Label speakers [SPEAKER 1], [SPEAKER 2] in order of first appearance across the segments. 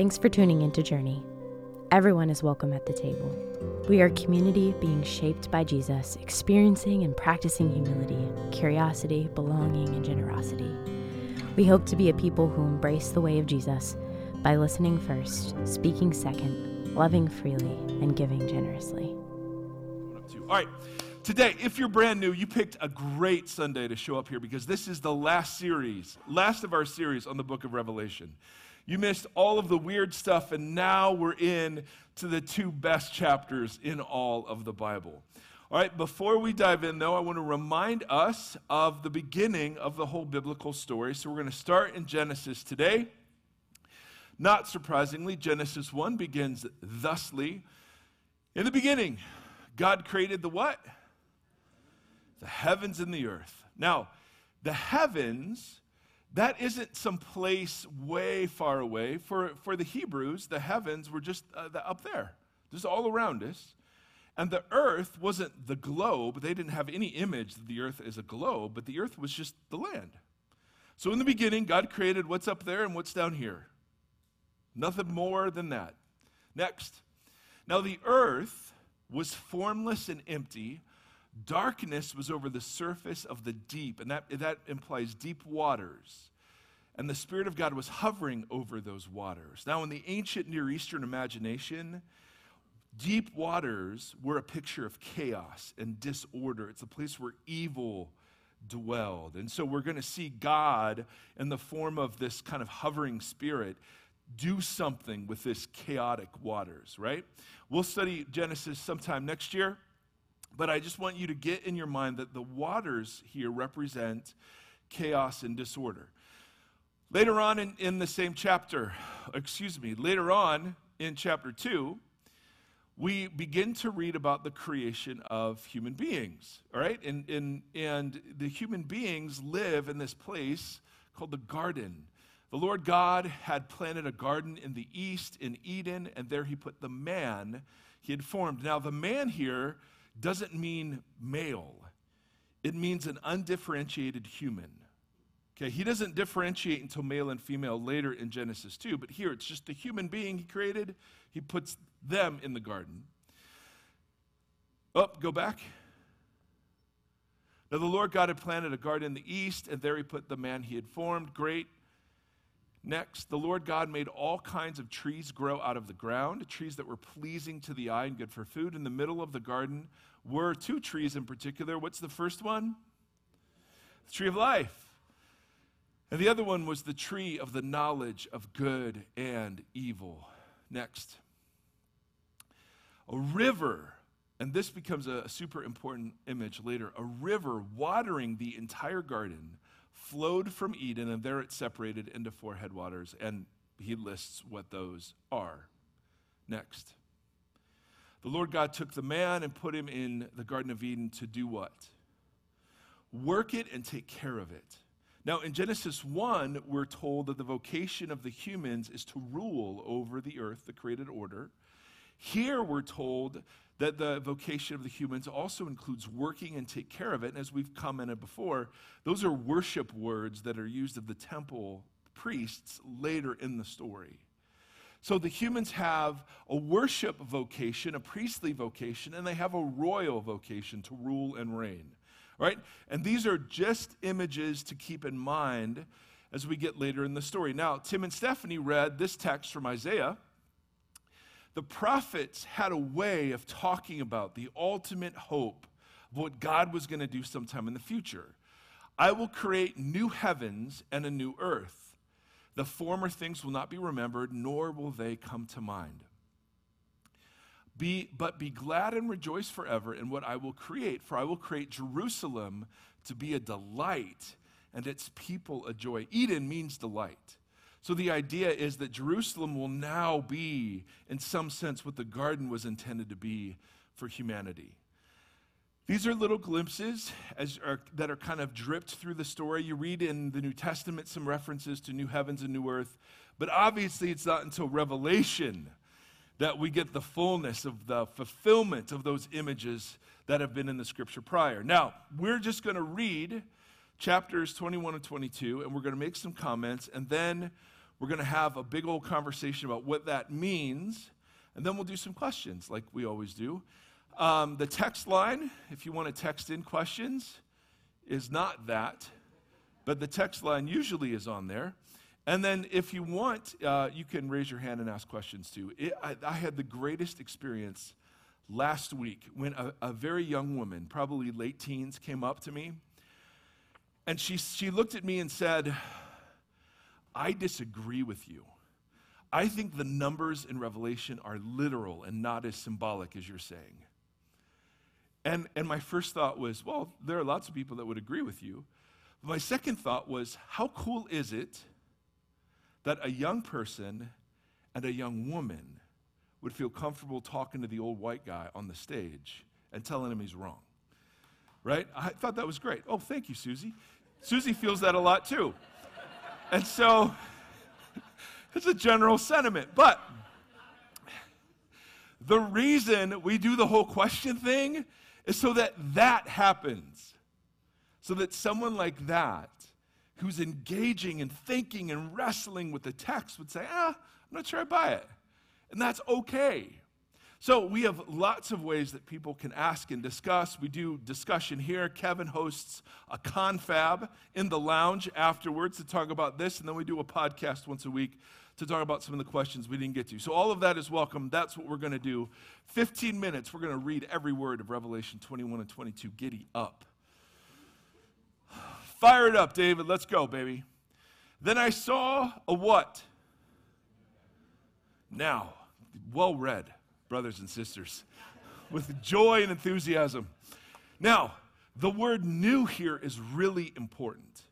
[SPEAKER 1] Thanks for tuning into Journey. Everyone is welcome at the table. We are a community being shaped by Jesus, experiencing and practicing humility, curiosity, belonging, and generosity. We hope to be a people who embrace the way of Jesus by listening first, speaking second, loving freely, and giving generously.
[SPEAKER 2] All right. Today, if you're brand new, you picked a great Sunday to show up here because this is the last series, last of our series on the book of Revelation. You missed all of the weird stuff, and now we're in to the two best chapters in all of the Bible. All right, before we dive in, though, I want to remind us of the beginning of the whole biblical story. So we're going to start in Genesis today. Not surprisingly, Genesis 1 begins thusly In the beginning, God created the what? The heavens and the earth. Now, the heavens, that isn't some place way far away. For, for the Hebrews, the heavens were just uh, up there, just all around us. And the earth wasn't the globe. They didn't have any image that the earth is a globe, but the earth was just the land. So in the beginning, God created what's up there and what's down here. Nothing more than that. Next. Now the earth was formless and empty. Darkness was over the surface of the deep, and that, that implies deep waters. And the Spirit of God was hovering over those waters. Now, in the ancient Near Eastern imagination, deep waters were a picture of chaos and disorder. It's a place where evil dwelled. And so we're going to see God in the form of this kind of hovering spirit do something with this chaotic waters, right? We'll study Genesis sometime next year, but I just want you to get in your mind that the waters here represent chaos and disorder. Later on in, in the same chapter, excuse me, later on in chapter 2, we begin to read about the creation of human beings, all right? And, and, and the human beings live in this place called the garden. The Lord God had planted a garden in the east in Eden, and there he put the man he had formed. Now, the man here doesn't mean male, it means an undifferentiated human. Okay, he doesn't differentiate until male and female later in Genesis 2, but here it's just the human being he created. He puts them in the garden. Up, oh, go back. Now, the Lord God had planted a garden in the east, and there he put the man he had formed. Great. Next, the Lord God made all kinds of trees grow out of the ground, trees that were pleasing to the eye and good for food. In the middle of the garden were two trees in particular. What's the first one? The tree of life. And the other one was the tree of the knowledge of good and evil. Next, a river, and this becomes a super important image later a river watering the entire garden flowed from Eden, and there it separated into four headwaters, and he lists what those are. Next. The Lord God took the man and put him in the Garden of Eden to do what? Work it and take care of it. Now, in Genesis 1, we're told that the vocation of the humans is to rule over the earth, the created order. Here, we're told that the vocation of the humans also includes working and take care of it. And as we've commented before, those are worship words that are used of the temple priests later in the story. So the humans have a worship vocation, a priestly vocation, and they have a royal vocation to rule and reign. Right? And these are just images to keep in mind as we get later in the story. Now, Tim and Stephanie read this text from Isaiah the prophets had a way of talking about the ultimate hope of what God was going to do sometime in the future. I will create new heavens and a new earth. The former things will not be remembered, nor will they come to mind. Be, but be glad and rejoice forever in what I will create, for I will create Jerusalem to be a delight and its people a joy. Eden means delight. So the idea is that Jerusalem will now be, in some sense, what the garden was intended to be for humanity. These are little glimpses as are, that are kind of dripped through the story. You read in the New Testament some references to new heavens and new earth, but obviously it's not until Revelation that we get the fullness of the fulfillment of those images that have been in the scripture prior. Now, we're just going to read chapters 21 and 22, and we're going to make some comments, and then We're going to have a big old conversation about what that means, and then we'll do some questions like we always do. Um, the text line, if you want to text in questions, is not that, but the text line usually is on there. And then if you want, uh, you can raise your hand and ask questions too. It, I, I, had the greatest experience last week when a, a very young woman, probably late teens, came up to me. And she, she looked at me and said, I disagree with you. I think the numbers in Revelation are literal and not as symbolic as you're saying. And, and my first thought was, well, there are lots of people that would agree with you. My second thought was, how cool is it that a young person and a young woman would feel comfortable talking to the old white guy on the stage and telling him he's wrong? Right? I thought that was great. Oh, thank you, Susie. Susie feels that a lot too. And so it's a general sentiment. But the reason we do the whole question thing is so that that happens. So that someone like that, who's engaging and thinking and wrestling with the text, would say, ah, I'm not sure I buy it. And that's okay. So we have lots of ways that people can ask and discuss. We do discussion here. Kevin hosts a confab in the lounge afterwards to talk about this, and then we do a podcast once a week to talk about some of the questions we didn't get to. So, all of that is welcome. That's what we're going to do. 15 minutes, we're going to read every word of Revelation 21 and 22. Giddy up. Fire it up, David. Let's go, baby. Then I saw a what? Now, well read, brothers and sisters, with joy and enthusiasm. Now, the word new here is really important.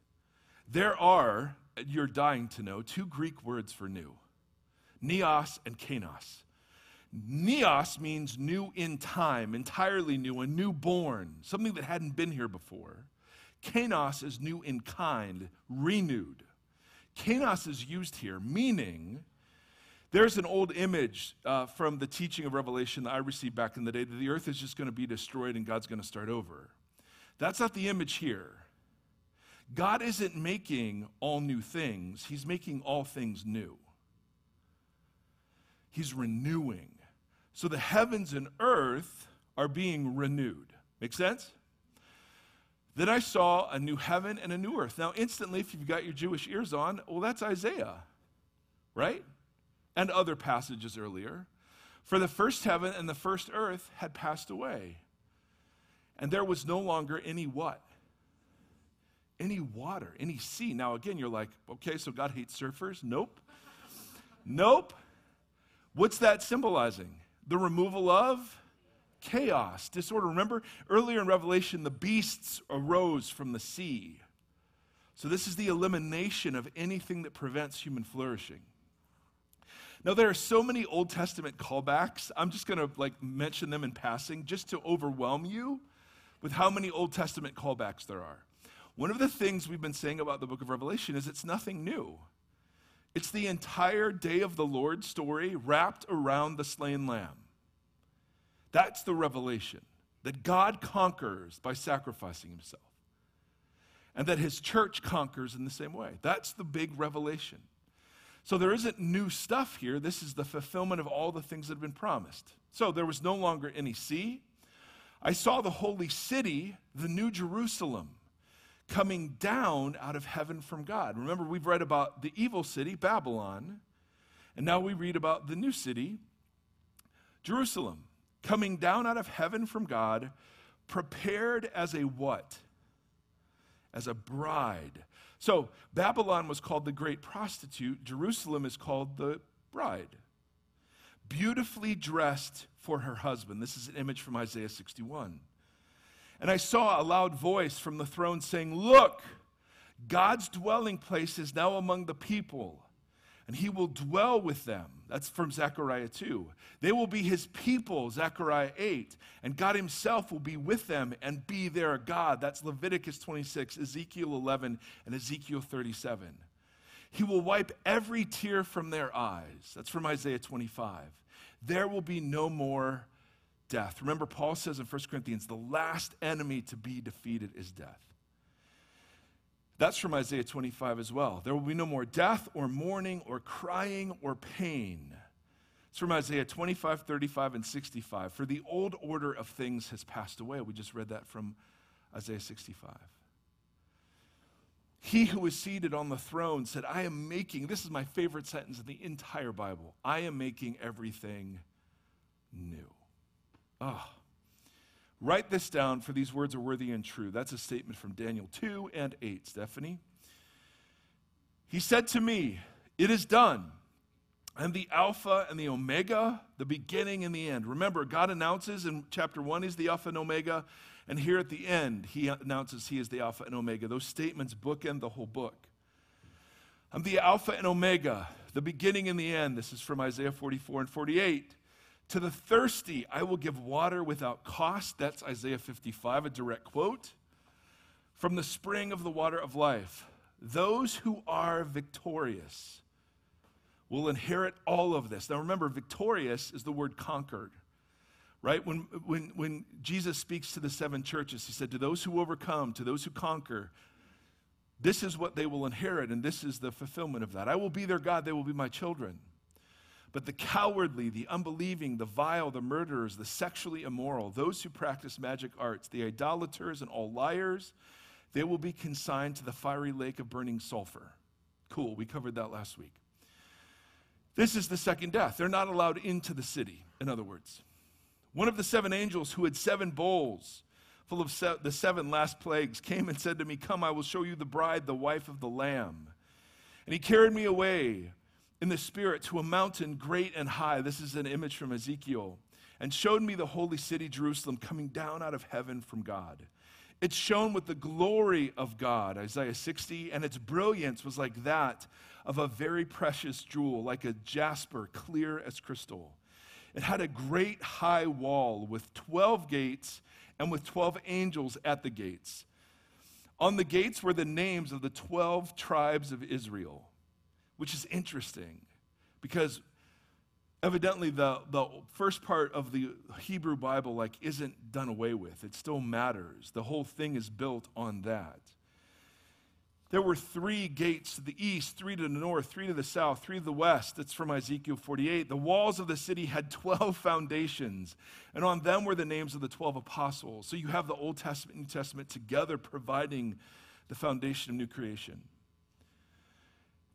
[SPEAKER 2] There are you're dying to know two Greek words for new neos and kainos. Neos means new in time, entirely new, a newborn, something that hadn't been here before. Kainos is new in kind, renewed. Kainos is used here, meaning there's an old image uh, from the teaching of Revelation that I received back in the day that the earth is just going to be destroyed and God's going to start over. That's not the image here. God isn't making all new things, He's making all things new. He's renewing. So the heavens and earth are being renewed. Make sense? Then I saw a new heaven and a new earth. Now, instantly, if you've got your Jewish ears on, well, that's Isaiah, right? And other passages earlier. For the first heaven and the first earth had passed away, and there was no longer any what? any water, any sea. Now, again, you're like, okay, so God hates surfers? Nope. nope. What's that symbolizing? The removal of chaos, disorder. Remember earlier in Revelation, the beasts arose from the sea. So, this is the elimination of anything that prevents human flourishing. Now, there are so many Old Testament callbacks. I'm just going to like mention them in passing just to overwhelm you with how many Old Testament callbacks there are. One of the things we've been saying about the book of Revelation is it's nothing new. It's the entire day of the Lord story wrapped around the slain lamb. That's the revelation that God conquers by sacrificing himself, and that his church conquers in the same way. That's the big revelation. So there isn't new stuff here. This is the fulfillment of all the things that have been promised. So there was no longer any sea. I saw the holy city, the new Jerusalem coming down out of heaven from God. Remember, we've read about the evil city, Babylon, and now we read about the new city, Jerusalem, coming down out of heaven from God, prepared as a what? As a bride. So, Babylon was called the great prostitute, Jerusalem is called the bride. Beautifully dressed for her husband. This is an image from Isaiah 61. And I saw a loud voice from the throne saying, Look, God's dwelling place is now among the people, and he will dwell with them. That's from Zechariah 2. They will be his people, Zechariah 8, and God himself will be with them and be their God. That's Leviticus 26, Ezekiel 11, and Ezekiel 37. He will wipe every tear from their eyes. That's from Isaiah 25. There will be no more death. Remember, Paul says in 1 Corinthians, the last enemy to be defeated is death. That's from Isaiah 25 as well. There will be no more death or mourning or crying or pain. It's from Isaiah 25, 35, and 65. For the old order of things has passed away. We just read that from Isaiah 65. He who is seated on the throne said, I am making, this is my favorite sentence in the entire Bible, I am making everything new. Oh. Write this down, for these words are worthy and true. That's a statement from Daniel 2 and 8. Stephanie? He said to me, It is done. I'm the Alpha and the Omega, the beginning and the end. Remember, God announces in chapter 1 He's the Alpha and Omega, and here at the end, He announces He is the Alpha and Omega. Those statements bookend the whole book. I'm the Alpha and Omega, the beginning and the end. This is from Isaiah 44 and 48. To the thirsty, I will give water without cost. That's Isaiah 55, a direct quote. From the spring of the water of life. Those who are victorious will inherit all of this. Now remember, victorious is the word conquered. Right? When, when, when Jesus speaks to the seven churches, he said, To those who overcome, to those who conquer, this is what they will inherit, and this is the fulfillment of that. I will be their God, they will be my children. But the cowardly, the unbelieving, the vile, the murderers, the sexually immoral, those who practice magic arts, the idolaters, and all liars, they will be consigned to the fiery lake of burning sulfur. Cool, we covered that last week. This is the second death. They're not allowed into the city, in other words. One of the seven angels who had seven bowls full of se- the seven last plagues came and said to me, Come, I will show you the bride, the wife of the Lamb. And he carried me away in the Spirit to a mountain great and high. This is an image from Ezekiel. And showed me the holy city, Jerusalem, coming down out of heaven from God. It shone with the glory of God, Isaiah 60, and its brilliance was like that of a very precious jewel, like a jasper, clear as crystal. It had a great high wall with 12 gates and with 12 angels at the gates. On the gates were the names of the 12 tribes of Israel which is interesting because evidently the, the first part of the hebrew bible like isn't done away with. It still matters. The whole thing is built on that. There were three gates to the east three to the north three to the south three to the west. That's from ezekiel 48 the walls of the city had 12 foundations and on them were the names of the 12 apostles. So you have the old testament and new testament together providing the foundation of new creation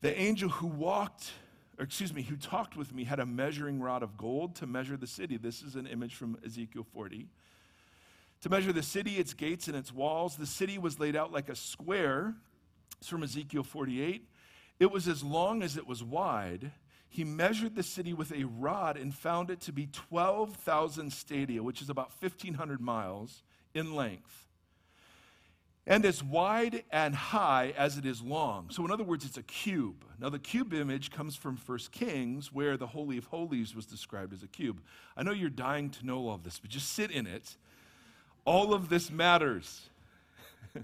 [SPEAKER 2] the angel who walked, or excuse me, who talked with me had a measuring rod of gold to measure the city. This is an image from Ezekiel 40. To measure the city, its gates, and its walls, the city was laid out like a square. It's from Ezekiel 48. It was as long as it was wide. He measured the city with a rod and found it to be 12,000 stadia, which is about 1,500 miles in length and as wide and high as it is long. So, in other words, it's a cube. Now, the cube image comes from 1 Kings, where the Holy of Holies was described as a cube. I know you're dying to know all of this, but just sit in it. All of this matters.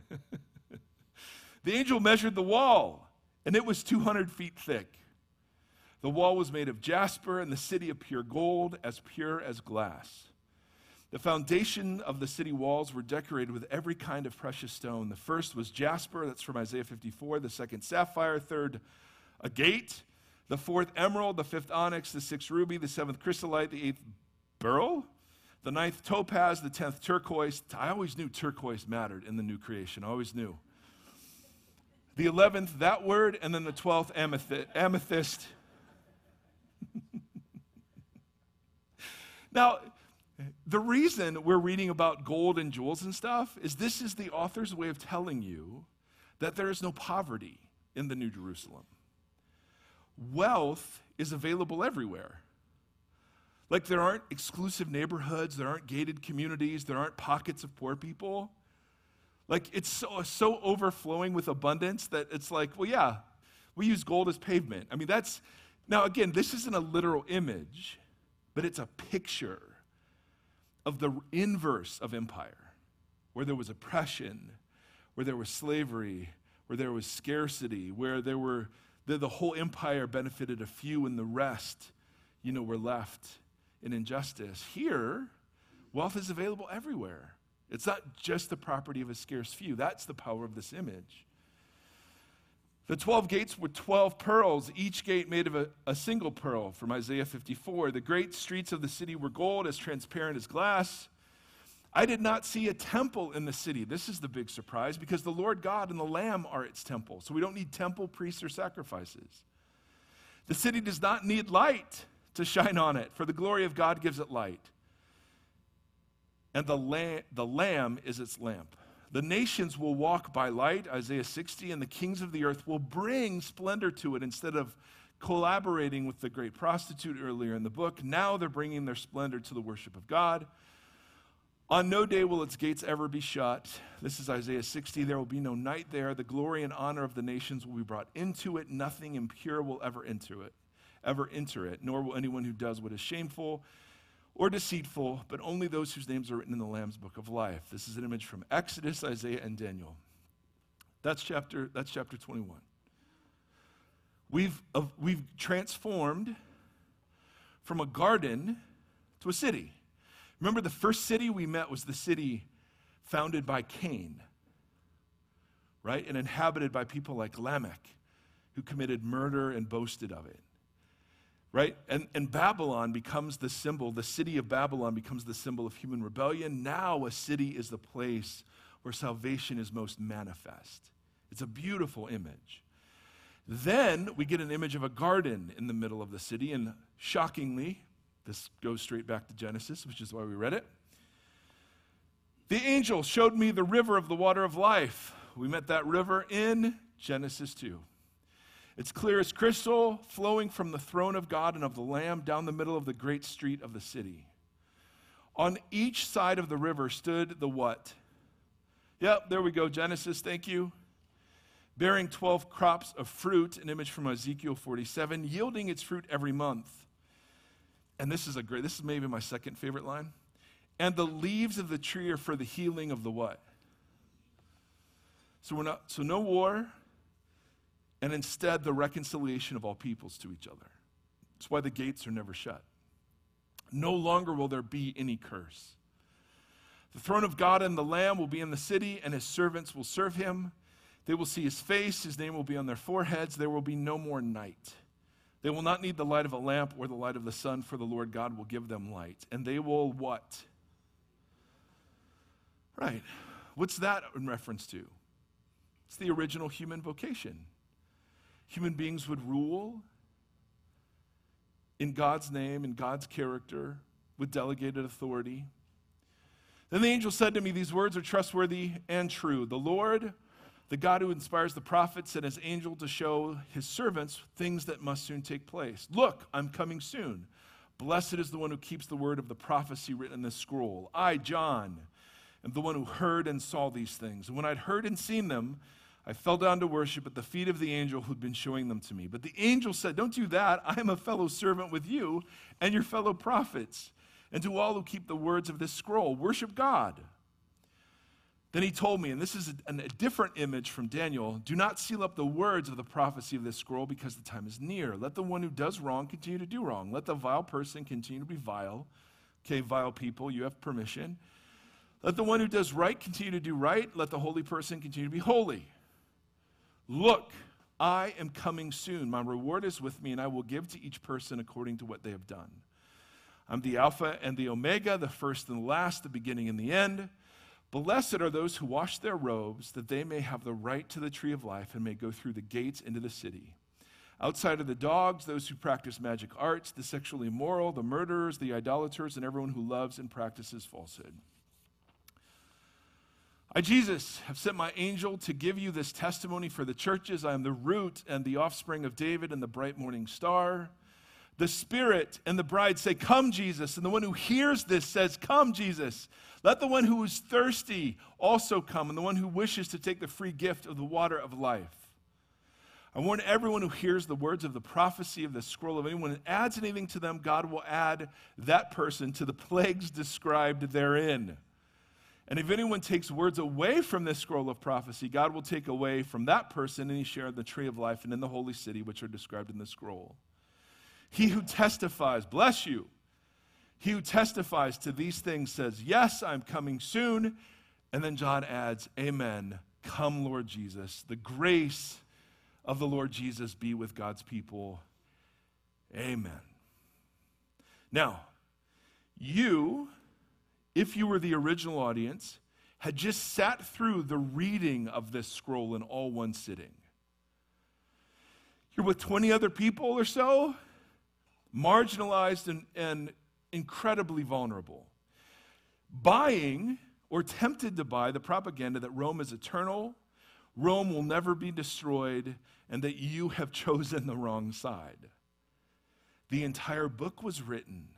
[SPEAKER 2] the angel measured the wall, and it was 200 feet thick. The wall was made of jasper, and the city of pure gold, as pure as glass. The foundation of the city walls were decorated with every kind of precious stone. The first was jasper, that's from Isaiah 54. The second, sapphire. Third, agate. The fourth, emerald. The fifth, onyx. The sixth, ruby. The seventh, chrysolite. The eighth, beryl. The ninth, topaz. The tenth, turquoise. I always knew turquoise mattered in the new creation. I always knew. The eleventh, that word. And then the twelfth, amethyst. now, the reason we're reading about gold and jewels and stuff is this is the author's way of telling you that there is no poverty in the New Jerusalem. Wealth is available everywhere. Like there aren't exclusive neighborhoods, there aren't gated communities, there aren't pockets of poor people. Like it's so, so overflowing with abundance that it's like, well, yeah, we use gold as pavement. I mean, that's, now again, this isn't a literal image, but it's a picture of the inverse of empire, where there was oppression, where there was slavery, where there was scarcity, where there were the, the whole empire benefited a few and the rest, you know, were left in injustice. Here, wealth is available everywhere. It's not just the property of a scarce few. That's the power of this image. The 12 gates were 12 pearls, each gate made of a, a, single pearl, from Isaiah 54. The great streets of the city were gold, as transparent as glass. I did not see a temple in the city. This is the big surprise because the Lord God and the Lamb are its temple. So we don't need temple, priests, or sacrifices. The city does not need light to shine on it, for the glory of God gives it light. And the, lamb, the Lamb is its lamp. The nations will walk by light, Isaiah 60, and the kings of the earth will bring splendor to it instead of collaborating with the great prostitute earlier in the book. Now they're bringing their splendor to the worship of God. On no day will its gates ever be shut. This is Isaiah 60. There will be no night there. The glory and honor of the nations will be brought into it. Nothing impure will ever enter it, ever enter it, nor will anyone who does what is shameful or deceitful, but only those whose names are written in the Lamb's book of life. This is an image from Exodus, Isaiah, and Daniel. That's chapter, that's chapter 21. We've, uh, we've transformed from a garden to a city. Remember, the first city we met was the city founded by Cain, right? And inhabited by people like Lamech, who committed murder and boasted of it right? And, and Babylon becomes the symbol, the city of Babylon becomes the symbol of human rebellion. Now a city is the place where salvation is most manifest. It's a beautiful image. Then we get an image of a garden in the middle of the city, and shockingly, this goes straight back to Genesis, which is why we read it. The angel showed me the river of the water of life. We met that river in Genesis 2. It's clear as crystal, flowing from the throne of God and of the Lamb down the middle of the great street of the city. On each side of the river stood the what? Yep, there we go. Genesis, thank you. Bearing 12 crops of fruit, an image from Ezekiel 47, yielding its fruit every month. And this is a great, this is maybe my second favorite line. And the leaves of the tree are for the healing of the what? So we're not, so no war, and instead the reconciliation of all peoples to each other. That's why the gates are never shut. No longer will there be any curse. The throne of God and the Lamb will be in the city, and his servants will serve him. They will see his face, his name will be on their foreheads. There will be no more night. They will not need the light of a lamp or the light of the sun, for the Lord God will give them light. And they will what? Right. What's that in reference to? It's the original human vocation human beings would rule in God's name, in God's character, with delegated authority. Then the angel said to me, These words are trustworthy and true. The Lord, the God who inspires the prophets, sent his angel to show his servants things that must soon take place. Look, I'm coming soon. Blessed is the one who keeps the word of the prophecy written in this scroll. I, John, am the one who heard and saw these things. And when I'd heard and seen them, I fell down to worship at the feet of the angel who'd been showing them to me. But the angel said, Don't do that. I am a fellow servant with you and your fellow prophets, and to all who keep the words of this scroll. Worship God. Then he told me, and this is a, a, different image from Daniel do not seal up the words of the prophecy of this scroll because the time is near. Let the one who does wrong continue to do wrong. Let the vile person continue to be vile. Okay, vile people, you have permission. Let the one who does right continue to do right. Let the holy person continue to be holy. Look, I am coming soon. My reward is with me, and I will give to each person according to what they have done. I'm the Alpha and the Omega, the first and the last, the beginning and the end. Blessed are those who wash their robes, that they may have the right to the tree of life and may go through the gates into the city. Outside of the dogs, those who practice magic arts, the sexually immoral, the murderers, the idolaters, and everyone who loves and practices falsehood. I, Jesus, have sent my angel to give you this testimony for the churches. I am the root and the offspring of David and the bright morning star. The Spirit and the bride say, Come, Jesus. And the one who hears this says, Come, Jesus. Let the one who is thirsty also come, and the one who wishes to take the free gift of the water of life. I warn everyone who hears the words of the prophecy of the scroll of anyone adds anything to them, God will add that person to the plagues described therein. And if anyone takes words away from this scroll of prophecy, God will take away from that person any share in the tree of life and in the holy city, which are described in the scroll. He who testifies, bless you. He who testifies to these things says, Yes, I'm coming soon. And then John adds, Amen. Come, Lord Jesus. The grace of the Lord Jesus be with God's people. Amen. Now, you, if you were the original audience, had just sat through the reading of this scroll in all one sitting. You're with 20 other people or so, marginalized and, and incredibly vulnerable, buying or tempted to buy the propaganda that Rome is eternal, Rome will never be destroyed, and that you have chosen the wrong side. The entire book was written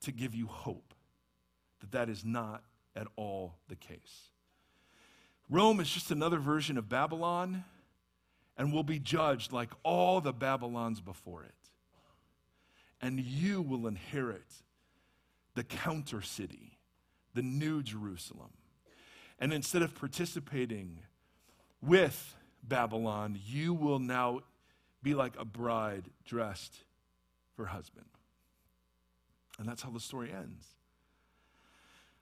[SPEAKER 2] to give you hope that that is not at all the case. Rome is just another version of Babylon and will be judged like all the Babylons before it. And you will inherit the counter city, the new Jerusalem. And instead of participating with Babylon, you will now be like a bride dressed for husband. And that's how the story ends.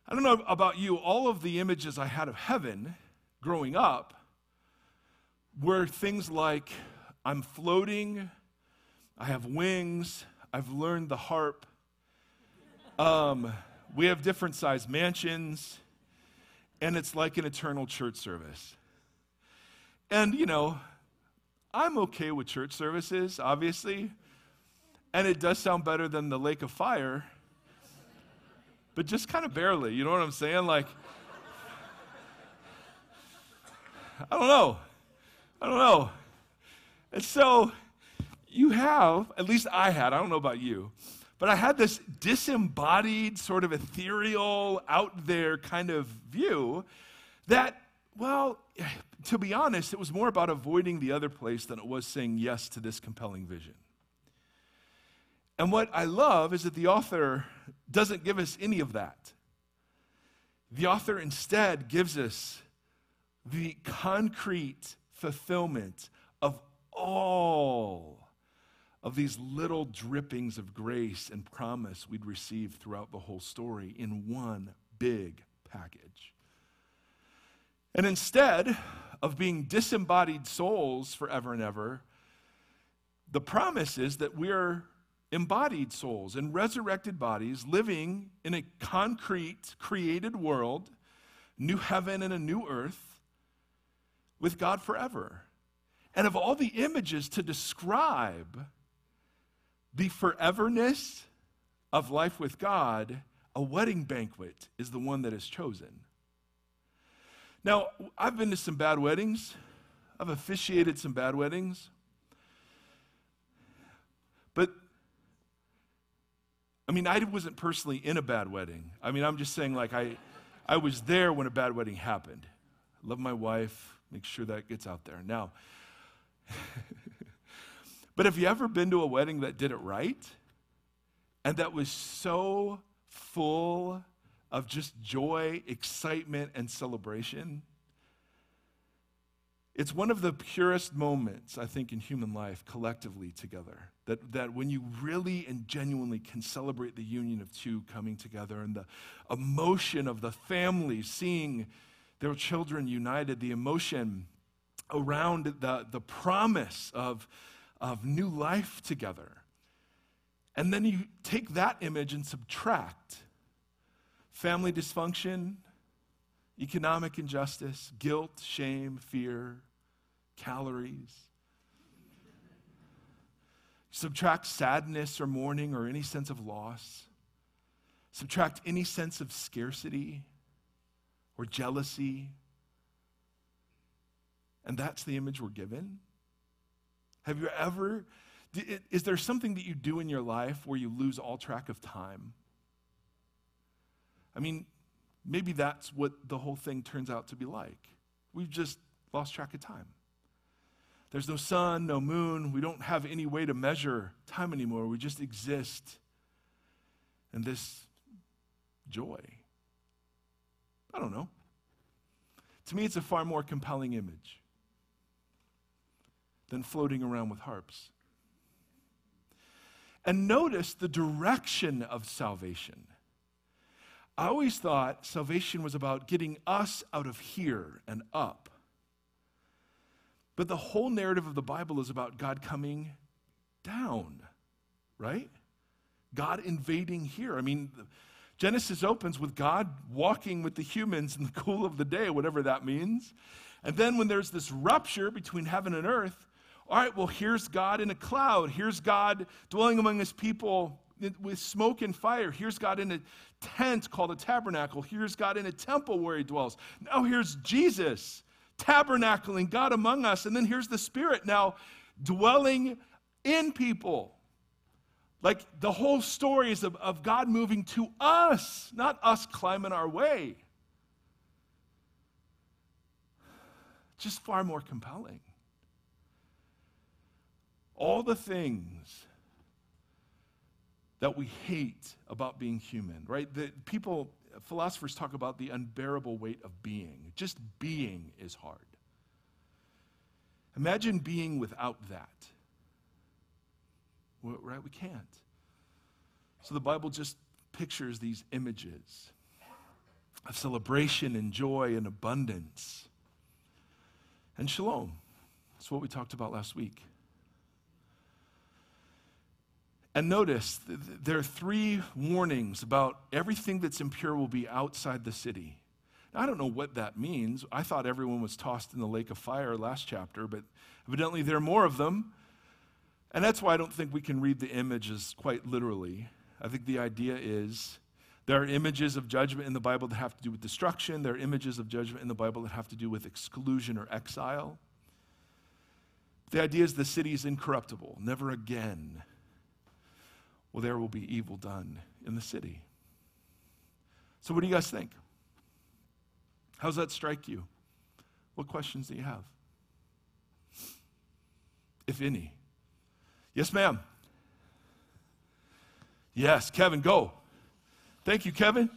[SPEAKER 2] I don't know about you, all of the images I had of heaven growing up were things like I'm floating, I have wings, I've learned the harp, um, we have different sized mansions, and it's like an eternal church service. And, you know, I'm okay with church services, obviously, and it does sound better than the lake of fire but just kind of barely. You know what I'm saying? Like, I don't know. I don't know. And so you have, at least I had, I don't know about you, but I had this disembodied, sort of ethereal, out there kind of view that, well, to be honest, it was more about avoiding the other place than it was saying yes to this compelling vision. And what I love is that the author doesn't give us any of that. The author instead gives us the concrete fulfillment of all of these little drippings of grace and promise we'd receive throughout the whole story in one big package. And instead of being disembodied souls forever and ever, the promise is that we're embodied souls and resurrected bodies living in a concrete, created world, new heaven and a new earth, with God forever. And of all the images to describe the foreverness of life with God, a wedding banquet is the one that is chosen. Now, I've been to some bad weddings. I've officiated some bad weddings. But I mean, I wasn't personally in a bad wedding. I mean, I'm just saying, like, I, I was there when a bad wedding happened. love my wife, make sure that gets out there. Now, but have you ever been to a wedding that did it right? And that was so full of just joy, excitement, and celebration? It's one of the purest moments, I think, in human life collectively together. That, that when you really and genuinely can celebrate the union of two coming together and the emotion of the family seeing their children united, the emotion around the, the promise of, of new life together. And then you take that image and subtract family dysfunction, economic injustice, guilt, shame, fear, calories. Subtract sadness or mourning or any sense of loss. Subtract any sense of scarcity or jealousy. And that's the image we're given. Have you ever, is there something that you do in your life where you lose all track of time? I mean, maybe that's what the whole thing turns out to be like. We've just lost track of time. There's no sun, no moon. We don't have any way to measure time anymore. We just exist in this joy. I don't know. To me, it's a far more compelling image than floating around with harps. And notice the direction of salvation. I always thought salvation was about getting us out of here and up. But the whole narrative of the Bible is about God coming down, right? God invading here. I mean, Genesis opens with God walking with the humans in the cool of the day, whatever that means. And then when there's this rupture between heaven and earth, all right, well, here's God in a cloud. Here's God dwelling among his people with smoke and fire. Here's God in a tent called a tabernacle. Here's God in a temple where he dwells. Now here's Jesus tabernacling God among us. And then here's the Spirit now dwelling in people. Like the whole story is of, of God moving to us, not us climbing our way. Just far more compelling. All the things that we hate about being human, right? That people, philosophers talk about the unbearable weight of being. Just being is hard. Imagine being without that. Right? We can't. So the Bible just pictures these images of celebration and joy and abundance and shalom. That's what we talked about last week. And notice, there are three warnings about everything that's impure will be outside the city. Now, I don't know what that means. I thought everyone was tossed in the lake of fire last chapter, but evidently there are more of them. And that's why I don't think we can read the images quite literally. I think the idea is there are images of judgment in the Bible that have to do with destruction, there are images of judgment in the Bible that have to do with exclusion or exile. The idea is the city is incorruptible, never again well, there will be evil done in the city. So, what do you guys think? How does that strike you? What questions do you have? If any. Yes, ma'am. Yes, Kevin, go. Thank you, Kevin.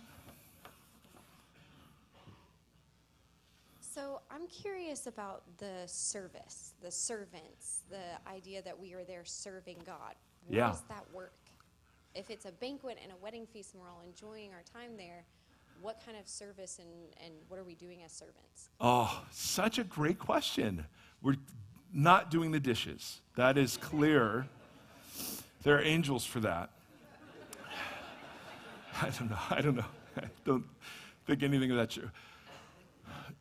[SPEAKER 3] So I'm curious about the service, the servants, the idea that we are there serving God. How
[SPEAKER 2] yeah.
[SPEAKER 3] does that work? If it's a banquet and a wedding feast and we're all enjoying our time there, what kind of service and, and what are we doing as servants?
[SPEAKER 2] Oh, such a great question. We're not doing the dishes. That is clear. There are angels for that. I don't know. I don't know. I don't think anything of that true.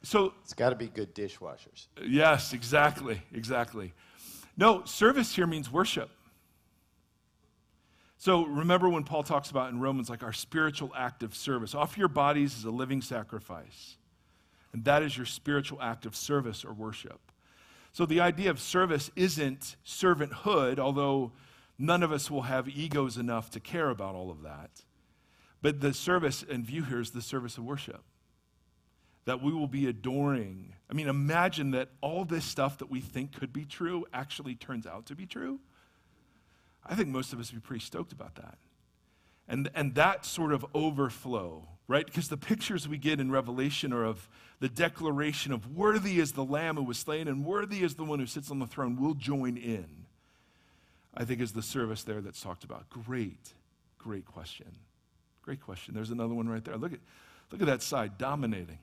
[SPEAKER 2] So
[SPEAKER 4] it's got to be good dishwashers.
[SPEAKER 2] Yes, exactly, exactly. No, service here means worship. So remember when Paul talks about in Romans, like our spiritual act of service. Offer your bodies as a living sacrifice. And that is your spiritual act of service or worship. So the idea of service isn't servanthood, although none of us will have egos enough to care about all of that. But the service and view here is the service of worship. That we will be adoring. I mean, imagine that all this stuff that we think could be true actually turns out to be true. I think most of us would be pretty stoked about that. And, and that sort of overflow, right? Because the pictures we get in Revelation are of the declaration of worthy is the Lamb who was slain and worthy is the one who sits on the throne. We'll join in, I think, is the service there that's talked about. Great, great question. Great question. There's another one right there. Look at, look at that side, dominating.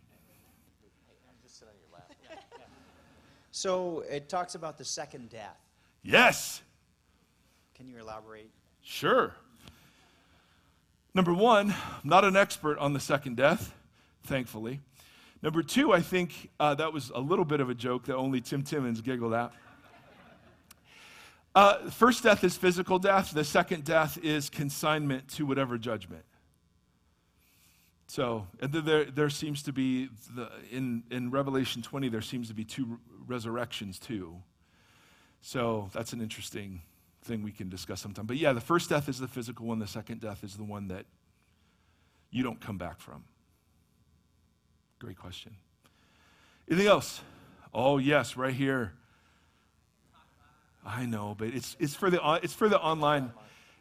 [SPEAKER 5] So it talks about the second death.
[SPEAKER 2] Yes.
[SPEAKER 5] Can you elaborate?
[SPEAKER 2] Sure. Number one, I'm not an expert on the second death, thankfully. Number two, I think uh, that was a little bit of a joke that only Tim Timmons giggled at. Uh, first death is physical death. The second death is consignment to whatever judgment. So, and there, there seems to be, the, in, in Revelation 20, there seems to be two resurrections too. So that's an interesting thing we can discuss sometime. But yeah, the first death is the physical one, the second death is the one that you don't come back from. Great question. Anything else? Oh, yes, right here. I know, but it's, it's, for the, it's for the online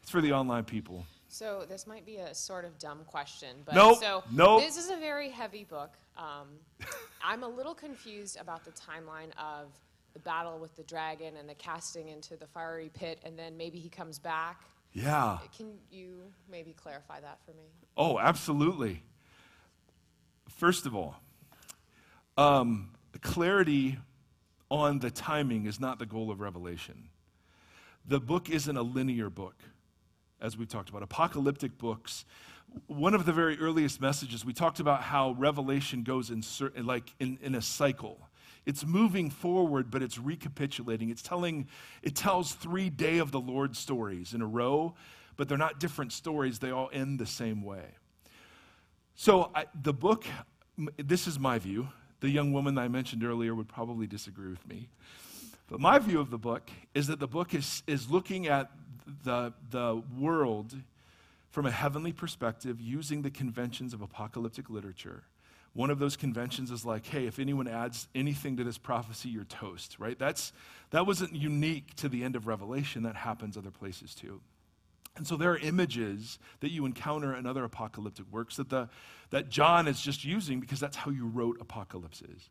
[SPEAKER 2] it's for the online people.
[SPEAKER 6] So this might be a sort of dumb question, but
[SPEAKER 2] nope,
[SPEAKER 6] so
[SPEAKER 2] nope.
[SPEAKER 6] this is a very heavy book. Um, I'm a little confused about the timeline of the battle with the dragon and the casting into the fiery pit, and then maybe he comes back.
[SPEAKER 2] Yeah.
[SPEAKER 6] Can you maybe clarify that for me?
[SPEAKER 2] Oh, absolutely. First of all, um, clarity on the timing is not the goal of Revelation. The book isn't a linear book, as we've talked about. Apocalyptic books, one of the very earliest messages, we talked about how Revelation goes in, like in, in a cycle. It's moving forward, but it's recapitulating. It's telling, it tells three day of the Lord stories in a row, but they're not different stories. They all end the same way. So I, the book, this is my view. The young woman I mentioned earlier would probably disagree with me. But my view of the book is that the book is, is looking at the, the world from a heavenly perspective using the conventions of apocalyptic literature. One of those conventions is like, hey, if anyone adds anything to this prophecy, you're toast, right? That's, that wasn't unique to the end of Revelation. That happens other places too. And so there are images that you encounter in other apocalyptic works that, the, that John is just using because that's how you wrote apocalypses.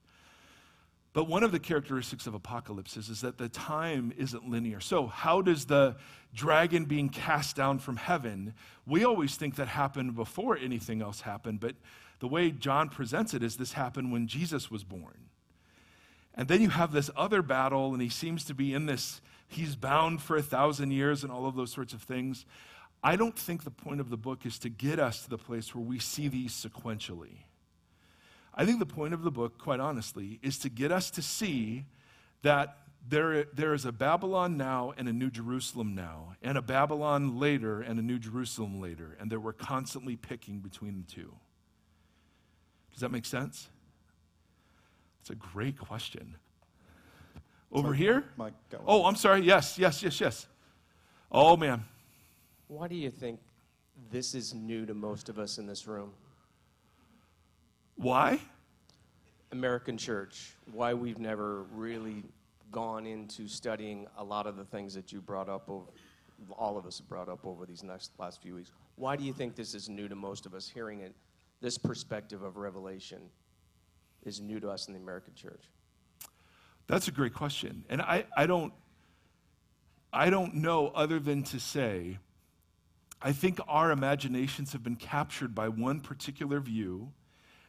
[SPEAKER 2] But one of the characteristics of apocalypses is that the time isn't linear. So, how does the dragon being cast down from heaven, we always think that happened before anything else happened, but the way John presents it is this happened when Jesus was born. And then you have this other battle, and he seems to be in this, he's bound for a thousand years and all of those sorts of things. I don't think the point of the book is to get us to the place where we see these sequentially. I think the point of the book, quite honestly, is to get us to see that there, there is a Babylon now and a New Jerusalem now, and a Babylon later and a New Jerusalem later, and that we're constantly picking between the two. Does that make sense? That's a great question. Over
[SPEAKER 7] Mike-
[SPEAKER 2] here?
[SPEAKER 7] Mike.
[SPEAKER 2] Oh, I'm sorry. Yes, yes, yes, yes. Oh, man.
[SPEAKER 5] Why do you think this is new to most of us in this room?
[SPEAKER 2] Why?
[SPEAKER 5] American church, why we've never really gone into studying a lot of the things that you brought up over all of us have brought up over these next last few weeks. Why do you think this is new to most of us hearing it? This perspective of revelation is new to us in the American church.
[SPEAKER 2] That's a great question. And I, I don't I don't know other than to say I think our imaginations have been captured by one particular view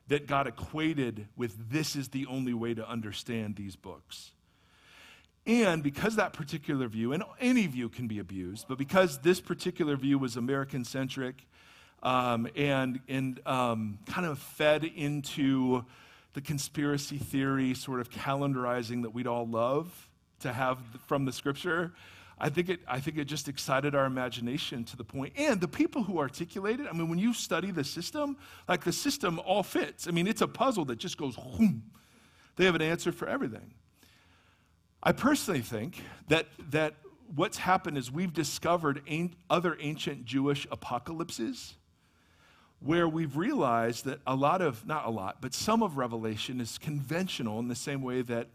[SPEAKER 2] that got equated with this is the only way to understand these books. And because that particular view, and any view can be abused, but because this particular view was American centric um, and, and um, kind of fed into the conspiracy theory sort of calendarizing that we'd all love to have from the scripture, I think it, I think it just excited our imagination to the point. And the people who articulate it, I mean, when you study the system, like the system all fits. I mean, it's a puzzle that just goes, whoom. They have an answer for everything. I personally think that, that what's happened is we've discovered other ancient Jewish apocalypses where we've realized that a lot of, not a lot, but some of Revelation is conventional in the same way that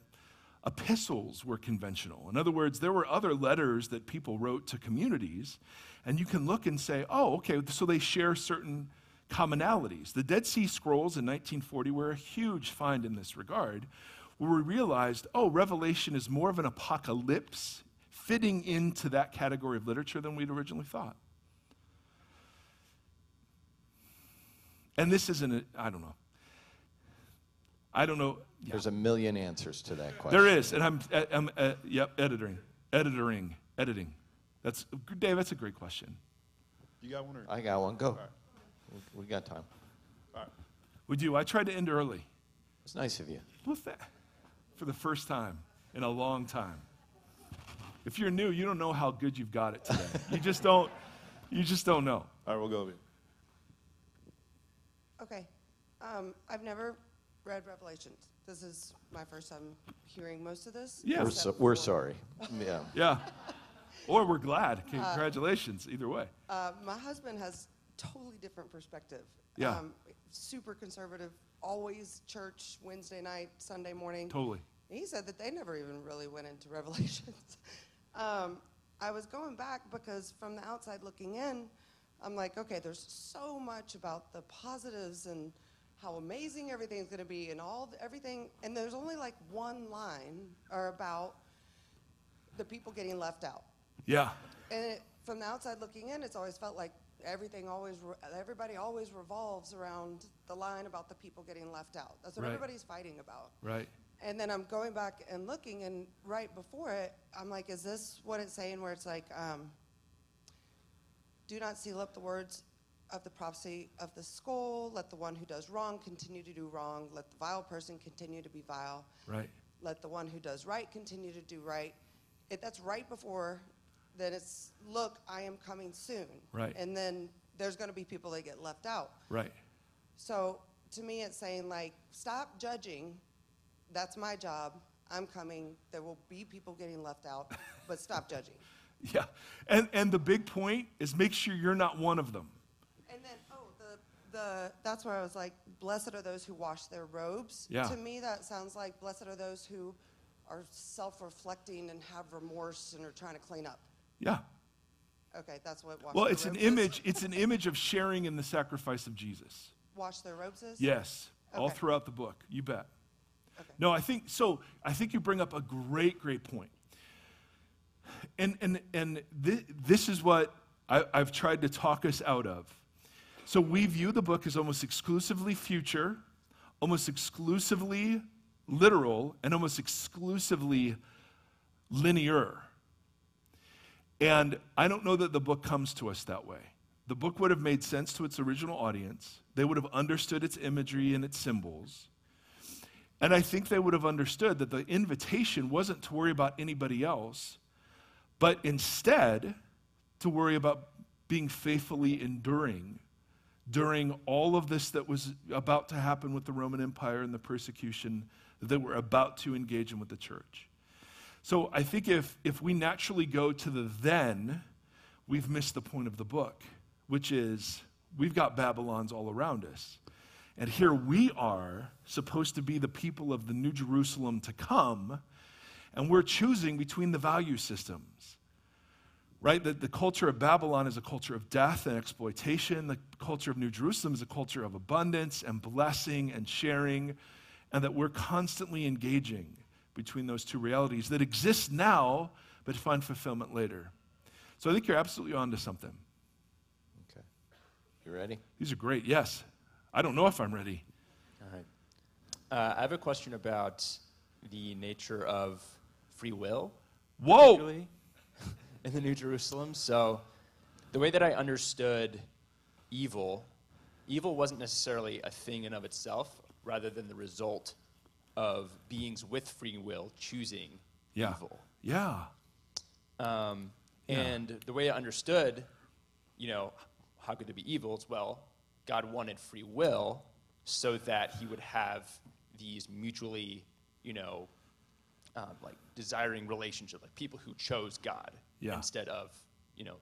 [SPEAKER 2] epistles were conventional. In other words, there were other letters that people wrote to communities, and you can look and say, oh, okay, so they share certain commonalities. The Dead Sea Scrolls in 1940 were a huge find in this regard, where we realized, oh, Revelation is more of an apocalypse fitting into that category of literature than we'd originally thought. And this isn't, a, I don't know. I don't know. Yeah.
[SPEAKER 4] There's a million answers to that question.
[SPEAKER 2] There is, and I'm, I'm uh, yep, editing, editoring, editing. That's Dave. That's a great question.
[SPEAKER 7] You got one or?
[SPEAKER 4] I got one. Go.
[SPEAKER 7] right.
[SPEAKER 4] We- We got time.
[SPEAKER 7] All right.
[SPEAKER 2] Would you? I tried to end early.
[SPEAKER 4] It's nice of you.
[SPEAKER 2] What's that? For the first time in a long time. If you're new, you don't know how good you've got it today. you just don't. You just don't know.
[SPEAKER 7] All right, we'll go with you.
[SPEAKER 8] Okay. Um, I've never read Revelations. This is my first time hearing most of this.
[SPEAKER 2] Yeah.
[SPEAKER 4] We're, so, we're sorry. Yeah.
[SPEAKER 2] Yeah. Or we're glad. Congratulations. Either way.
[SPEAKER 8] Uh, my husband has totally different perspective.
[SPEAKER 2] Yeah.
[SPEAKER 8] Um, super conservative, always church Wednesday night, Sunday morning.
[SPEAKER 2] Totally.
[SPEAKER 8] He said that they never even really went into Revelations. um, I was going back because from the outside looking in, I'm like, okay, there's so much about the positives and how amazing everything's going to be and all the, everything. And there's only like one line or about the people getting left out.
[SPEAKER 2] Yeah.
[SPEAKER 8] And it, from the outside looking in, it's always felt like everything always, everybody always revolves around the line about the people getting left out. That's what
[SPEAKER 2] Right.
[SPEAKER 8] everybody's fighting about.
[SPEAKER 2] Right.
[SPEAKER 8] And then I'm going back and looking, and right before it, I'm like, is this what it's saying? Where it's like, um, do not seal up the words of the prophecy of the skull. Let the one who does wrong continue to do wrong. Let the vile person continue to be vile.
[SPEAKER 2] Right.
[SPEAKER 8] Let the one who does right continue to do right. It, that's right before. Then it's look, I am coming soon.
[SPEAKER 2] Right.
[SPEAKER 8] And then there's going to be people that get left out.
[SPEAKER 2] Right.
[SPEAKER 8] So to me, it's saying like, stop judging. That's my job. I'm coming. There will be people getting left out, but stop judging.
[SPEAKER 2] Yeah. And, and the big point is make sure you're not one of them.
[SPEAKER 8] The, that's where I was like, blessed are those who wash their robes.
[SPEAKER 2] Yeah.
[SPEAKER 8] To me, that sounds like blessed are those who are self reflecting and have remorse and are trying to clean up.
[SPEAKER 2] Yeah.
[SPEAKER 8] Okay, that's what wash
[SPEAKER 2] Well,
[SPEAKER 8] their
[SPEAKER 2] it's an image, it's an image of sharing in the sacrifice of Jesus.
[SPEAKER 8] Wash their robes is?
[SPEAKER 2] Yes. All throughout the book. You bet.
[SPEAKER 8] Okay.
[SPEAKER 2] No, I think so. I think you bring up a great, great point. And and and thi- this is what I, I've tried to talk us out of. So we view the book as almost exclusively future, almost exclusively literal, and almost exclusively linear. And I don't know that the book comes to us that way. The book would have made sense to its original audience. They would have understood its imagery and its symbols. And I think they would have understood that the invitation wasn't to worry about anybody else, but instead to worry about being faithfully enduring during all of this that was about to happen with the Roman Empire and the persecution that were about to engage in with the church. So I think if, if we naturally go to the then, we've missed the point of the book, which is we've got Babylons all around us. And here we are supposed to be the people of the New Jerusalem to come, and we're choosing between the value systems. Right? The, the culture of Babylon is a culture of death and exploitation. The culture of New Jerusalem is a culture of abundance and blessing and sharing, and that we're constantly engaging between those two realities that exist now but find fulfillment later. So I think you're absolutely onto something.
[SPEAKER 4] Okay. You ready?
[SPEAKER 2] These are great. Yes. I don't know if I'm ready.
[SPEAKER 9] All right. Uh, I have a question about the nature of free will.
[SPEAKER 2] Whoa!
[SPEAKER 9] In the New Jerusalem. So, the way that I understood evil, evil wasn't necessarily a thing in of itself, rather than the result of beings with free will choosing
[SPEAKER 2] Yeah.
[SPEAKER 9] evil.
[SPEAKER 2] Yeah.
[SPEAKER 9] Um,
[SPEAKER 2] Yeah.
[SPEAKER 9] And the way I understood, you know, how could there be evil? It's Well, God wanted free will so that he would have these mutually, you know, um, like desiring relationships, like people who chose God
[SPEAKER 2] Yeah.
[SPEAKER 9] instead of, you know,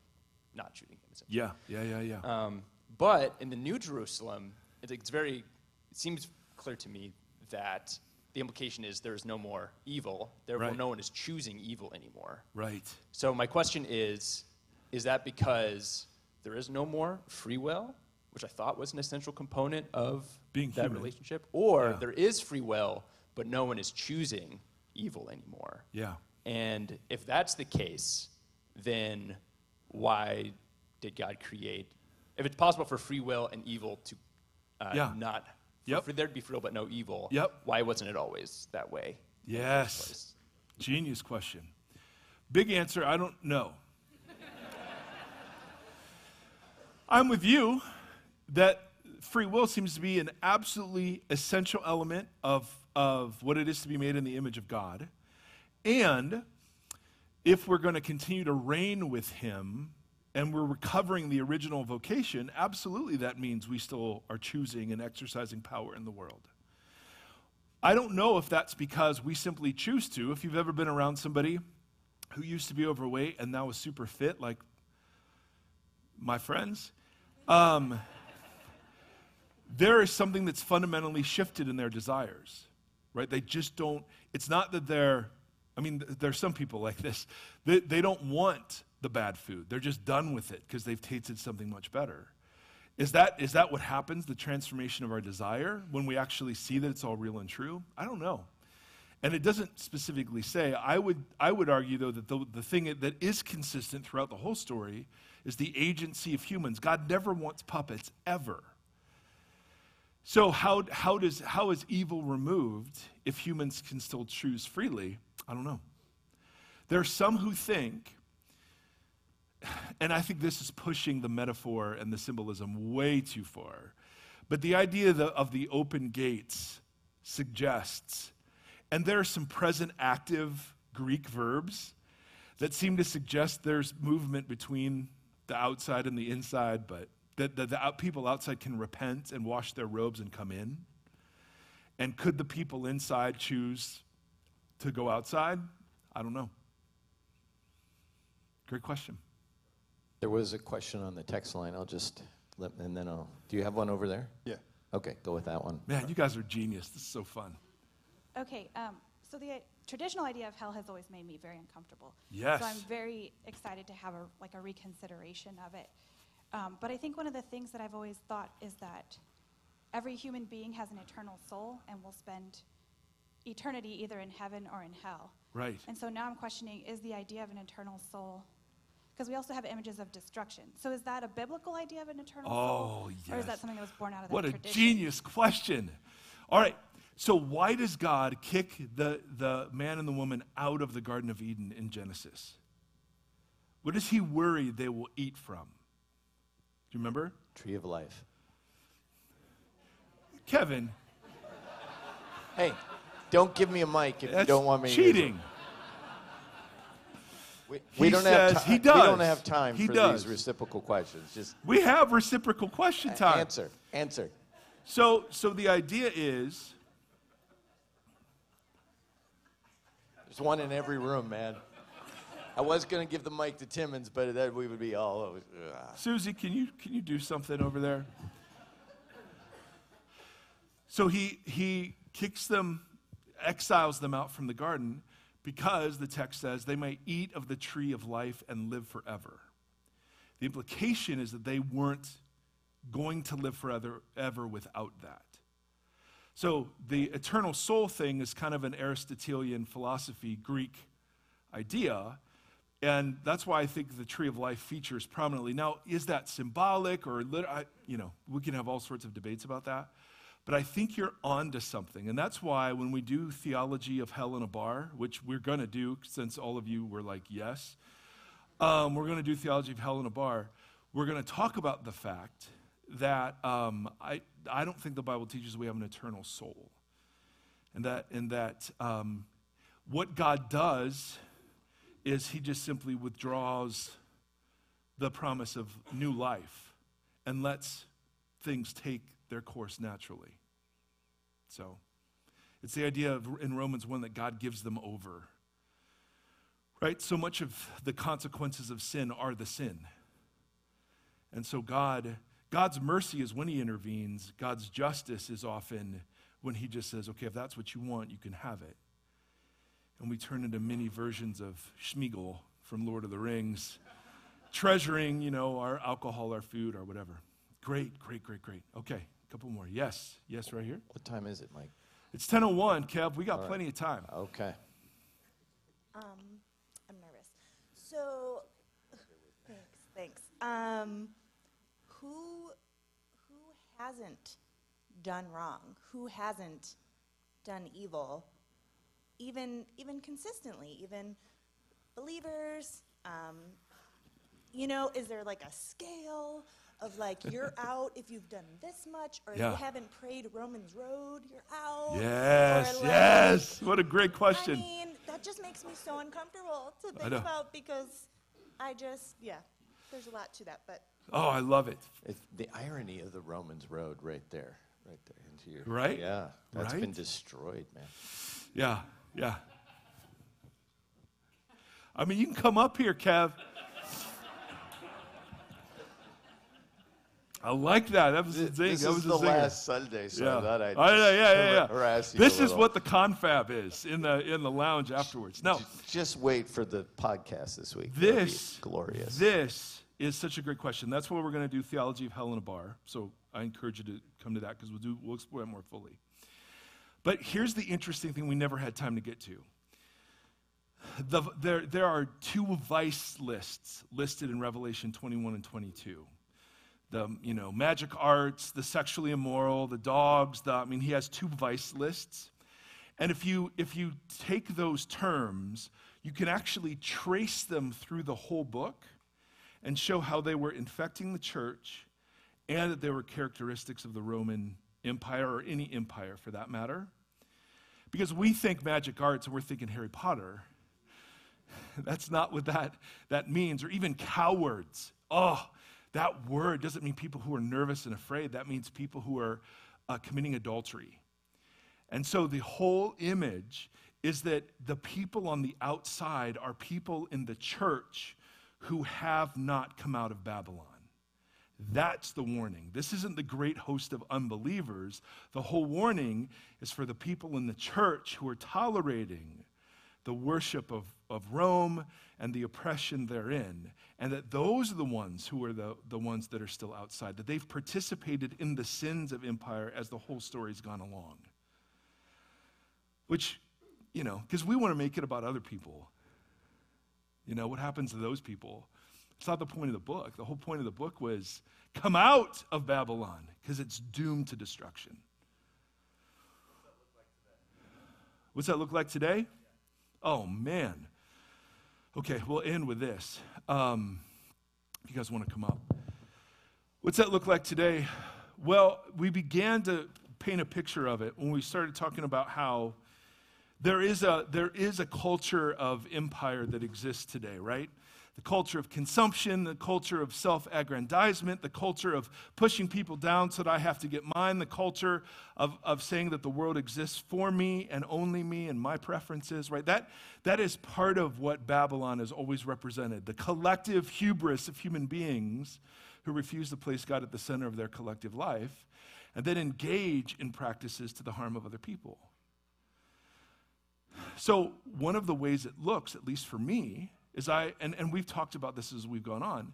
[SPEAKER 9] not shooting him.
[SPEAKER 2] Yeah. Yeah. Yeah. Yeah.
[SPEAKER 9] Um, but in the New Jerusalem, it's, it's very, it seems clear to me that the implication is there is no more evil. Therefore,
[SPEAKER 2] Right.
[SPEAKER 9] no one is choosing evil anymore.
[SPEAKER 2] right.
[SPEAKER 9] So my question is, is that because there is no more free will, which I thought was an essential component of
[SPEAKER 2] Being
[SPEAKER 9] that
[SPEAKER 2] human.
[SPEAKER 9] relationship, or
[SPEAKER 2] Yeah.
[SPEAKER 9] there is free will, but no one is choosing evil anymore?
[SPEAKER 2] Yeah.
[SPEAKER 9] And if that's the case, then why did God create? If it's possible for free will and evil to uh,
[SPEAKER 2] Yeah.
[SPEAKER 9] not,
[SPEAKER 2] Yep.
[SPEAKER 9] for there to be free will but no evil,
[SPEAKER 2] Yep.
[SPEAKER 9] why wasn't it always that way? in the first
[SPEAKER 2] Yes. Genius question. Big answer I don't know. I'm with you that free will seems to be an absolutely essential element of, of what it is to be made in the image of God. And if we're going to continue to reign with Him and we're recovering the original vocation, absolutely that means we still are choosing and exercising power in the world. I don't know if that's because we simply choose to. If you've ever been around somebody who used to be overweight and now is super fit, like my friends, um, there is something that's fundamentally shifted in their desires, right? They just don't, it's not that they're, I mean, th- there's some people like this, they, they don't want the bad food. They're just done with it because they've tasted something much better. Is that, is that what happens, the transformation of our desire, when we actually see that it's all real and true? I don't know. And it doesn't specifically say. I would, I would argue, though, that the, the thing that is consistent throughout the whole story is the agency of humans. God never wants puppets, ever. So, how, how, does, how is evil removed if humans can still choose freely? I don't know. There are some who think, and I think this is pushing the metaphor and the symbolism way too far, but the idea of the, open gates suggests, and there are some present active Greek verbs that seem to suggest there's movement between the outside and the inside, but that the, the out, people outside can repent and wash their robes and come in? And could the people inside choose to go outside? I don't know. Great question.
[SPEAKER 4] There was a question on the text line. I'll just let, and then I'll. Do you have one over there?
[SPEAKER 7] Yeah.
[SPEAKER 4] Okay, go with that one.
[SPEAKER 2] Man, you guys are genius. This is so fun.
[SPEAKER 10] Okay, um, so the traditional idea of hell has always made me very uncomfortable.
[SPEAKER 2] Yes.
[SPEAKER 10] So I'm very excited to have a like a reconsideration of it. Um, but I think one of the things that I've always thought is that every human being has an eternal soul and will spend eternity either in heaven or in hell.
[SPEAKER 2] Right.
[SPEAKER 10] And so now I'm questioning is the idea of an eternal soul because we also have images of destruction. So is that a biblical idea of an eternal soul?
[SPEAKER 2] Oh,
[SPEAKER 10] Or is that something that was born out of
[SPEAKER 2] What
[SPEAKER 10] that
[SPEAKER 2] a
[SPEAKER 10] tradition?
[SPEAKER 2] genius question. All right. So, why does God kick the, the man and the woman out of the Garden of Eden in Genesis? What is he worried they will eat from? Do you remember?
[SPEAKER 4] Tree of life.
[SPEAKER 2] Kevin,
[SPEAKER 4] Hey, don't give me a mic if you don't want me to
[SPEAKER 2] cheating.
[SPEAKER 4] We,
[SPEAKER 2] He
[SPEAKER 4] we don't
[SPEAKER 2] says
[SPEAKER 4] have
[SPEAKER 2] he
[SPEAKER 4] We don't have time
[SPEAKER 2] He
[SPEAKER 4] for
[SPEAKER 2] does.
[SPEAKER 4] these reciprocal questions. Just
[SPEAKER 2] We have reciprocal question time.
[SPEAKER 4] answer. Answer.
[SPEAKER 2] So, so the idea is
[SPEAKER 4] There's one in every room, man. I was going to give the mic to Timmons, but then we would be all over.
[SPEAKER 2] Susie, can you can you do something over there? So he he kicks them, exiles them out from the garden because the text says they might eat of the tree of life and live forever. The implication is that they weren't going to live forever ever without that. So the eternal soul thing is kind of an Aristotelian philosophy, Greek idea. And that's why I think the tree of life features prominently. Now, is that symbolic or, I, you know, we can have all sorts of debates about that. But I think you're onto something. And that's why when we do theology of hell in a bar, which we're going to do since all of you were like, yes, um, we're going to do theology of hell in a bar. We're going to talk about the fact that um, I, I don't think the Bible teaches we have an eternal soul. And that, and that um, what God does is he just simply withdraws the promise of new life and lets things take their course naturally. So it's the idea of, in Romans 1 that God gives them over. Right? So much of the consequences of sin are the sin. And so God God's mercy is when he intervenes. God's justice is often when he just says, "Okay, if that's what you want, you can have it." and we turn into many versions of Sméagol from Lord of the Rings, treasuring, you know, our alcohol, our food, or whatever. Great, great, great, great. Okay, couple more. Yes, yes, right here.
[SPEAKER 4] What time is it, Mike?
[SPEAKER 2] It's 10:01, Kev. We got plenty of time.
[SPEAKER 4] Okay.
[SPEAKER 11] Um, I'm nervous. So, thanks, thanks. Um, who, who hasn't done wrong? Who hasn't done evil? Even, even consistently, even believers. Um, you know, is there like a scale of like you're out if you've done this much, or if you haven't prayed Romans Road, you're out.
[SPEAKER 2] Yes,
[SPEAKER 11] like,
[SPEAKER 2] yes. What a great question.
[SPEAKER 11] I mean, that just makes me so uncomfortable to think about because I just, yeah, there's a lot to that. But
[SPEAKER 2] Oh, I love it.
[SPEAKER 4] It's the irony of the Romans road right there. Right there into your
[SPEAKER 2] Right?
[SPEAKER 4] Yeah. that's been destroyed, man.
[SPEAKER 2] Yeah, yeah. I mean, you can come up here, Kev. I like that. That was the thing.
[SPEAKER 4] This
[SPEAKER 2] that
[SPEAKER 4] is
[SPEAKER 2] was
[SPEAKER 4] the
[SPEAKER 2] zinger.
[SPEAKER 4] last Sunday, so
[SPEAKER 2] yeah.
[SPEAKER 4] I thought I'd
[SPEAKER 2] I know, yeah, yeah, yeah.
[SPEAKER 4] harass you
[SPEAKER 2] This is what the confab is in the in the lounge afterwards. No,
[SPEAKER 4] Just wait for the podcast this week.
[SPEAKER 2] This
[SPEAKER 4] glorious.
[SPEAKER 2] This is such a great question. That's why we're going to do theology of hell in a bar. So I encourage you to come to that because we'll do we'll explore it more fully. But here's the interesting thing we never had time to get to. The, there, there are two vice lists listed in Revelation 21 and 22. The you know magic arts, the sexually immoral, the dogs. The, I mean, he has two vice lists, and if you if you take those terms, you can actually trace them through the whole book, and show how they were infecting the church, and that they were characteristics of the Roman Empire or any empire for that matter. Because we think magic arts and we're thinking Harry Potter. That's not what that, that means, or even cowards. Oh, that word doesn't mean people who are nervous and afraid. That means people who are uh, committing adultery. And so the whole image is that the people on the outside are people in the church who have not come out of Babylon. That's the warning. This isn't the great host of unbelievers. The whole warning is for the people in the church who are tolerating the worship of, of Rome and the oppression therein, and that those are the ones who are the, the ones that are still outside, that they've participated in the sins of empire as the whole story's gone along. Which, you know, because we want to make it about other people. You know, what happens to those people? It's not the point of the book. The whole point of the book was come out of Babylon because it's doomed to destruction. What's that look like today? Oh, man. Okay, we'll end with this. Um, you guys want to come up. What's that look like today? Well, we began to paint a picture of it when we started talking about how there is a, there is a culture of empire that exists today, right? The culture of consumption, the culture of self aggrandizement, the culture of pushing people down so that I have to get mine, the culture of, of saying that the world exists for me and only me and my preferences, right? That, that is part of what Babylon has always represented the collective hubris of human beings who refuse to place God at the center of their collective life and then engage in practices to the harm of other people. So, one of the ways it looks, at least for me, is I, and, and we've talked about this as we've gone on,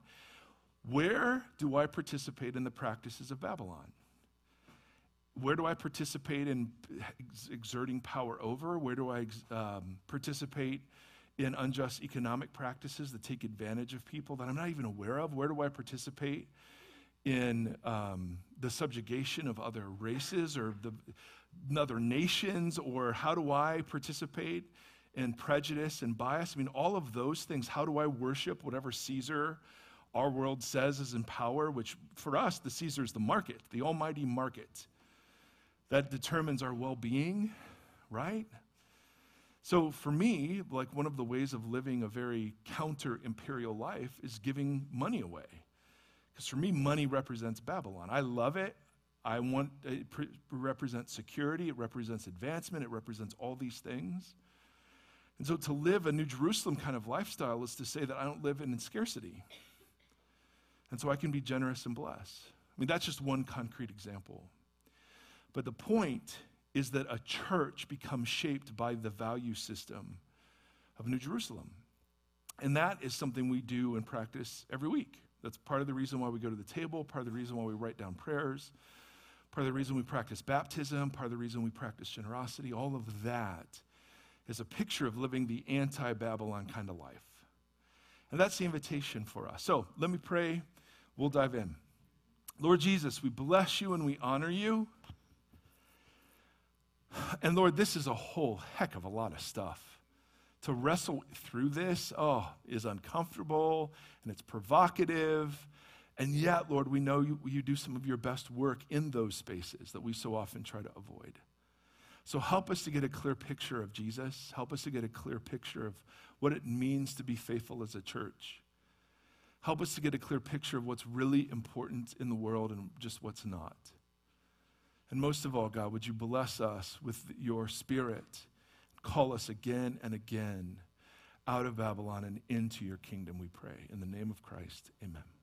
[SPEAKER 2] where do I participate in the practices of Babylon? Where do I participate in exerting power over? Where do I um, participate in unjust economic practices that take advantage of people that I'm not even aware of? Where do I participate in um, the subjugation of other races or the, other nations? Or how do I participate and prejudice and bias. I mean, all of those things. How do I worship whatever Caesar our world says is in power, which for us, the Caesar is the market, the almighty market that determines our well being, right? So for me, like one of the ways of living a very counter imperial life is giving money away. Because for me, money represents Babylon. I love it. I want it represents security, it represents advancement, it represents all these things. And so to live a New Jerusalem kind of lifestyle is to say that I don't live in scarcity. And so I can be generous and bless. I mean, that's just one concrete example. But the point is that a church becomes shaped by the value system of New Jerusalem. And that is something we do and practice every week. That's part of the reason why we go to the table, part of the reason why we write down prayers, part of the reason we practice baptism, part of the reason we practice generosity. All of that is a picture of living the anti Babylon kind of life. And that's the invitation for us. So let me pray. We'll dive in. Lord Jesus, we bless you and we honor you. And Lord, this is a whole heck of a lot of stuff. To wrestle through this, oh, is uncomfortable and it's provocative. And yet, Lord, we know you, you do some of your best work in those spaces that we so often try to avoid. So help us to get a clear picture of Jesus. Help us to get a clear picture of what it means to be faithful as a church. Help us to get a clear picture of what's really important in the world and just what's not. And most of all, God, would you bless us with your spirit? Call us again and again out of Babylon and into your kingdom, we pray. In the name of Christ, amen.